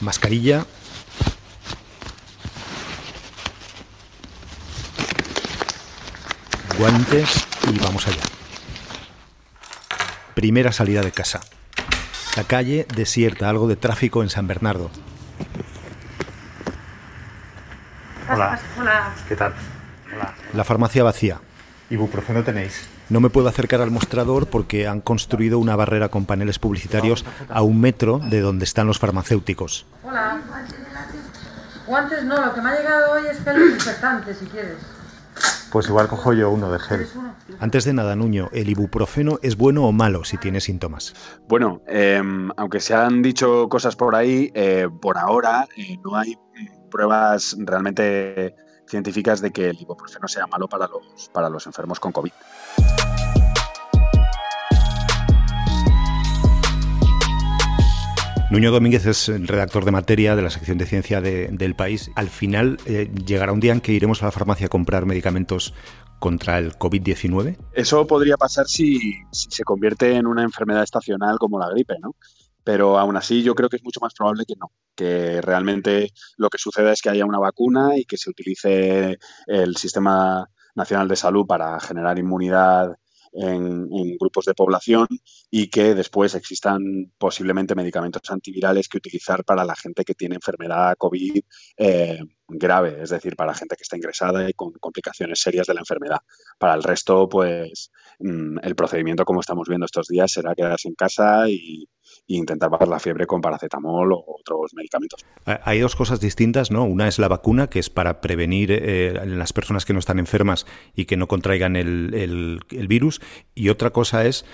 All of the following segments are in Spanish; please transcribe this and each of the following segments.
Mascarilla. Guantes y vamos allá. Primera salida de casa. La calle desierta, algo de tráfico en San Bernardo. Hola. Hola. ¿Qué tal? Hola. La farmacia vacía. ¿Ibuprofeno tenéis? No me puedo acercar al mostrador porque han construido una barrera con paneles publicitarios a un metro de donde están los farmacéuticos. Hola. Guantes no, lo que me ha llegado hoy es gel desinfectante, si quieres. Pues igual cojo yo uno de gel. Antes de nada, Nuño, ¿el ibuprofeno es bueno o malo si tiene síntomas? Bueno, em, aunque se han dicho cosas por ahí, eh, por ahora eh, no hay pruebas realmente científicas de que el ibuprofeno sea malo para los, para los enfermos con COVID. Nuño Domínguez es el redactor de materia de la sección de ciencia del país. Al final, eh, ¿llegará un día en que iremos a la farmacia a comprar medicamentos contra el COVID-19? Eso podría pasar si, se convierte en una enfermedad estacional como la gripe, ¿no? Pero aún así yo creo que es mucho más probable que no, que realmente lo que suceda es que haya una vacuna y que se utilice el Sistema Nacional de Salud para generar inmunidad en, grupos de población y que después existan posiblemente medicamentos antivirales que utilizar para la gente que tiene enfermedad COVID eh, grave, es decir, para gente que está ingresada y con complicaciones serias de la enfermedad. Para el resto, pues mm, el procedimiento, como estamos viendo estos días, será quedarse en casa y, intentar bajar la fiebre con paracetamol o otros medicamentos. Hay dos cosas distintas, ¿no? Una es la vacuna, que es para prevenir eh, las personas que no están enfermas y que no contraigan el virus, y otra cosa es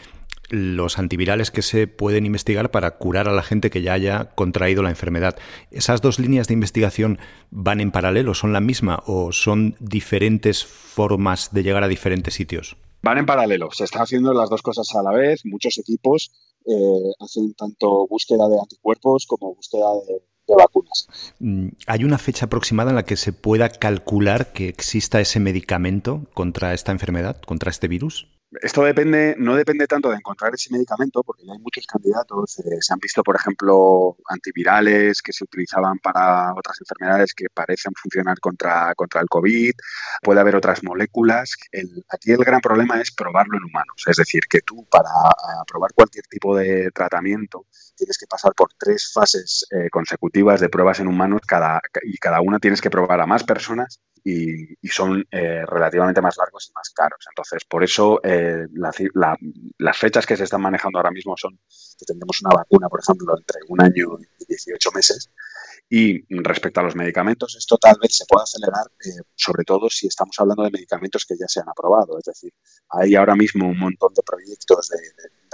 los antivirales que se pueden investigar para curar a la gente que ya haya contraído la enfermedad. ¿Esas dos líneas de investigación van en paralelo? ¿Son la misma o son diferentes formas de llegar a diferentes sitios? Van en paralelo. Se está haciendo las dos cosas a la vez. Muchos equipos eh, hacen tanto búsqueda de anticuerpos como búsqueda de, de vacunas. Mm, ¿Hay una fecha aproximada en la que se pueda calcular que exista ese medicamento contra esta enfermedad, contra este virus? Esto depende, no depende tanto de encontrar ese medicamento, porque ya hay muchos candidatos. Eh, se han visto, por ejemplo, antivirales que se utilizaban para otras enfermedades que parecen funcionar contra, contra el COVID. Puede haber otras moléculas. aquí el gran problema es probarlo en humanos. Es decir, que tú para probar cualquier tipo de tratamiento tienes que pasar por tres fases eh, consecutivas de pruebas en humanos cada, y cada una tienes que probar a más personas y, son eh, relativamente más largos y más caros. Entonces, por eso eh, las fechas que se están manejando ahora mismo son que tendremos una vacuna, por ejemplo, entre un año y 18 meses. Y respecto a los medicamentos, esto tal vez se pueda acelerar, eh, sobre todo si estamos hablando de medicamentos que ya se han aprobado. Es decir, hay ahora mismo un montón de proyectos de,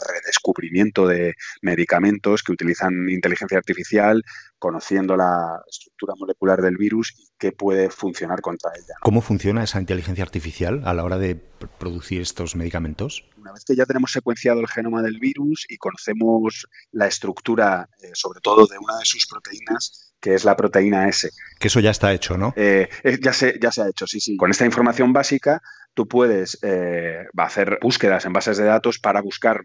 redescubrimiento de medicamentos que utilizan inteligencia artificial, conociendo la estructura molecular del virus y qué puede funcionar contra ella. ¿Cómo funciona esa inteligencia artificial a la hora de producir estos medicamentos? Una vez que ya tenemos secuenciado el genoma del virus y conocemos la estructura, eh, sobre todo de una de sus proteínas, que es la proteína S. Que eso ya está hecho, ¿no? Eh, eh, ya, se, ya se ha hecho, sí, sí. Con esta información básica tú puedes eh, hacer búsquedas en bases de datos para buscar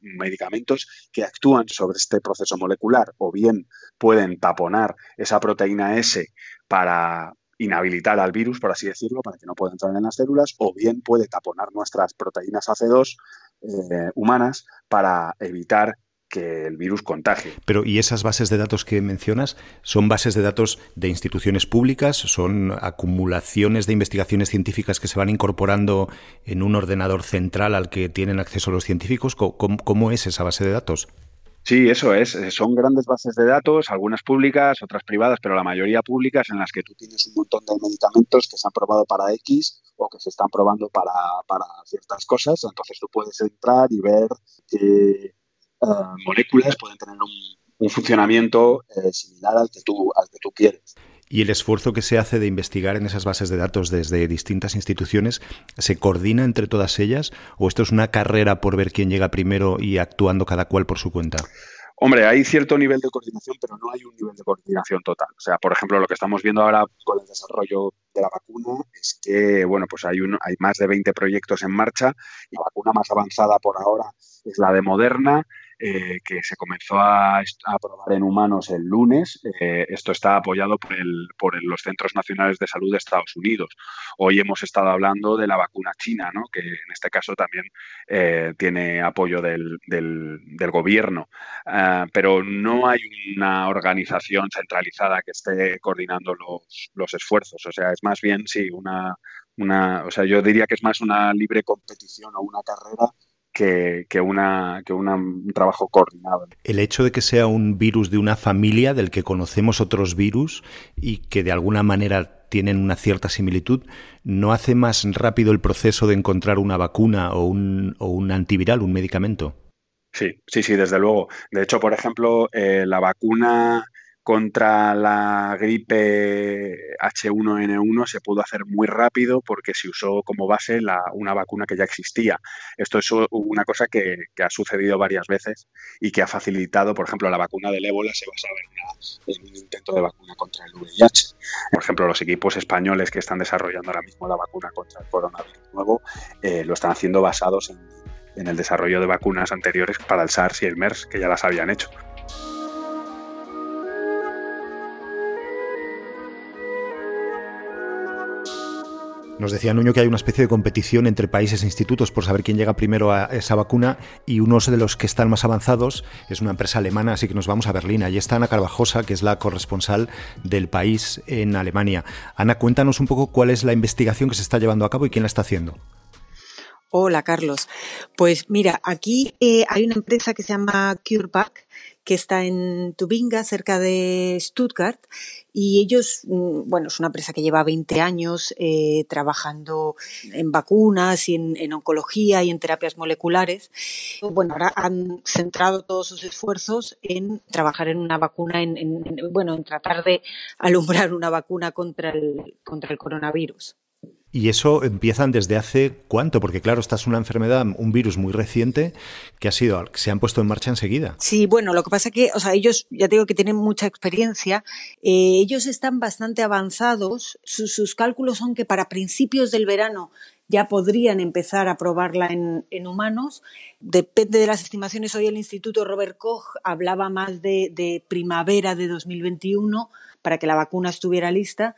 medicamentos que actúan sobre este proceso molecular o bien pueden taponar esa proteína S para inhabilitar al virus, por así decirlo, para que no pueda entrar en las células, o bien puede taponar nuestras proteínas AC2 humanas para evitar que el virus contagie. Pero, ¿y esas bases de datos que mencionas son bases de datos de instituciones públicas? ¿Son acumulaciones de investigaciones científicas que se van incorporando en un ordenador central al que tienen acceso los científicos? ¿Cómo, es esa base de datos? Sí, eso es. Son grandes bases de datos, algunas públicas, otras privadas, pero la mayoría públicas en las que tú tienes un montón de medicamentos que se han probado para X o que se están probando para, para ciertas cosas. Entonces tú puedes entrar y ver que eh, moléculas pueden tener un, funcionamiento eh, similar al que, tú, al que tú quieres. ¿Y el esfuerzo que se hace de investigar en esas bases de datos desde distintas instituciones se coordina entre todas ellas o esto es una carrera por ver quién llega primero y actuando cada cual por su cuenta? Hombre, hay cierto nivel de coordinación, pero no hay un nivel de coordinación total. O sea, por ejemplo, lo que estamos viendo ahora con el desarrollo de la vacuna es que, bueno, pues hay, un, hay más de 20 proyectos en marcha y la vacuna más avanzada por ahora es la de Moderna eh, que se comenzó a, a, probar en humanos el lunes. Eh, esto está apoyado por, el, por los Centros Nacionales de Salud de Estados Unidos. Hoy hemos estado hablando de la vacuna china, ¿no? que en este caso también eh, tiene apoyo del, del, gobierno. Ah, pero no hay una organización centralizada que esté coordinando los, los esfuerzos. O sea, es más bien, sí, una, una, o sea, yo diría que es más una libre competición o una carrera que, una, que un trabajo coordinado. El hecho de que sea un virus de una familia del que conocemos otros virus y que de alguna manera tienen una cierta similitud, ¿no hace más rápido el proceso de encontrar una vacuna o un, o un antiviral, un medicamento? Sí, sí, sí, desde luego. De hecho, por ejemplo, eh, la vacuna contra la gripe H1N1 se pudo hacer muy rápido porque se usó como base una vacuna que ya existía. Esto es una cosa que, ha sucedido varias veces y que ha facilitado, por ejemplo, la vacuna del ébola se basaba en, un intento de vacuna contra el VIH. Por ejemplo, los equipos españoles que están desarrollando ahora mismo la vacuna contra el coronavirus nuevo eh, lo están haciendo basados en el desarrollo de vacunas anteriores para el SARS y el MERS, que ya las habían hecho. Nos decía Nuño que hay una especie de competición entre países e institutos por saber quién llega primero a esa vacuna y uno de los que están más avanzados es una empresa alemana, así que nos vamos a Berlín. Allí está Ana Carvajosa, que es la corresponsal del país en Alemania. Ana, cuéntanos un poco cuál es la investigación que se está llevando a cabo y quién la está haciendo. Hola, Carlos. Pues mira, aquí eh, hay una empresa que se llama CureVac que está en Tubinga, cerca de Stuttgart, y ellos, mm, bueno, es una empresa que lleva 20 años eh, trabajando en vacunas y en, oncología y en terapias moleculares. Bueno, ahora han centrado todos sus esfuerzos en trabajar en una vacuna, en, bueno, en tratar de alumbrar una vacuna contra el, contra el coronavirus. Y eso empiezan desde hace cuánto, porque claro, esta es una enfermedad, un virus muy reciente que ha sido, se han puesto en marcha enseguida. Sí, bueno, lo que pasa que, o sea, ellos, ya digo que tienen mucha experiencia, eh, ellos están bastante avanzados, sus, cálculos son que para principios del verano ya podrían empezar a probarla en, humanos. Depende de las estimaciones, hoy el Instituto Robert Koch hablaba más de, de primavera de 2021 para que la vacuna estuviera lista.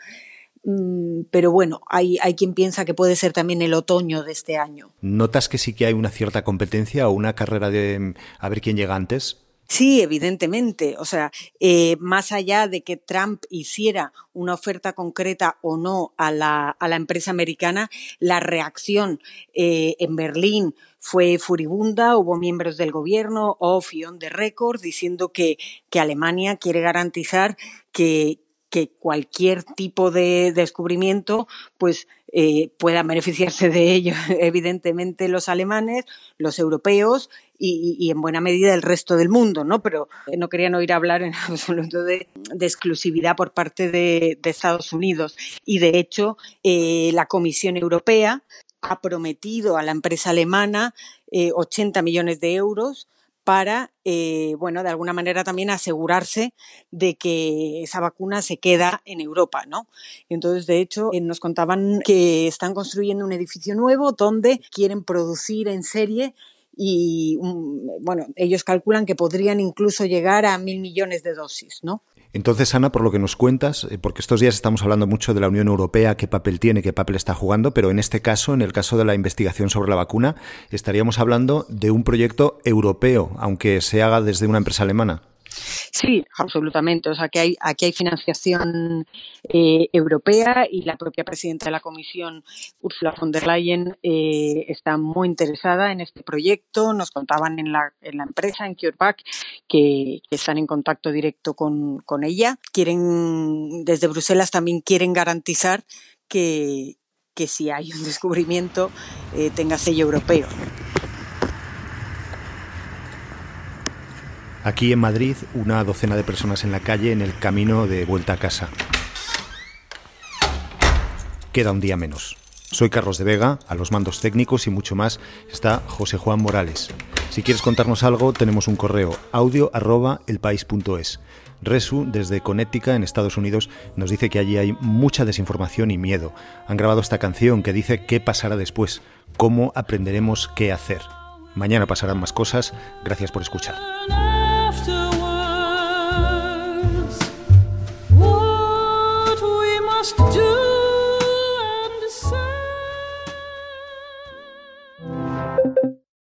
Mm, pero bueno, hay, hay quien piensa que puede ser también el otoño de este año. ¿Notas que sí que hay una cierta competencia o una carrera de mm, a ver quién llega antes? Sí, evidentemente. O sea, eh, más allá de que Trump hiciera una oferta concreta o no a la, a la empresa americana, la reacción eh, en Berlín fue furibunda. Hubo miembros del gobierno off y on the record diciendo que, que Alemania quiere garantizar que, que cualquier tipo de descubrimiento pues eh, pueda beneficiarse de ello. Evidentemente los alemanes los europeos y, en buena medida el resto del mundo no pero no querían oír hablar en absoluto de, exclusividad por parte de, Estados Unidos. Y de hecho eh, la Comisión Europea ha prometido a la empresa alemana 80 eh, millones de euros para, eh, bueno, de alguna manera también asegurarse de que esa vacuna se queda en Europa, ¿no? Entonces, de hecho, eh, nos contaban que están construyendo un edificio nuevo donde quieren producir en serie y, mm, bueno, ellos calculan que podrían incluso llegar a mil millones de dosis, ¿no? Entonces, Ana, por lo que nos cuentas, eh, porque estos días estamos hablando mucho de la Unión Europea, qué papel tiene, qué papel está jugando, pero en este caso, en el caso de la investigación sobre la vacuna, estaríamos hablando de un proyecto europeo, aunque se haga desde una empresa alemana. Sí, absolutamente. O sea, que hay, aquí hay financiación eh, europea y la propia presidenta de la Comisión, Ursula von der Leyen, eh, está muy interesada en este proyecto. Nos contaban en la, en la empresa, en CureVac, que, están en contacto directo con, con ella. Quieren, desde Bruselas también quieren garantizar que, que si hay un descubrimiento eh, tenga sello europeo. Aquí en Madrid, una docena de personas en la calle en el camino de vuelta a casa. Queda un día menos. Soy Carlos de Vega, a los mandos técnicos y mucho más está José Juan Morales. Si quieres contarnos algo, tenemos un correo audio. Resu, desde Connecticut, en Estados Unidos, nos dice que allí hay mucha desinformación y miedo. Han grabado esta canción que dice qué pasará después, cómo aprenderemos qué hacer. Mañana pasarán más cosas. Gracias por escuchar.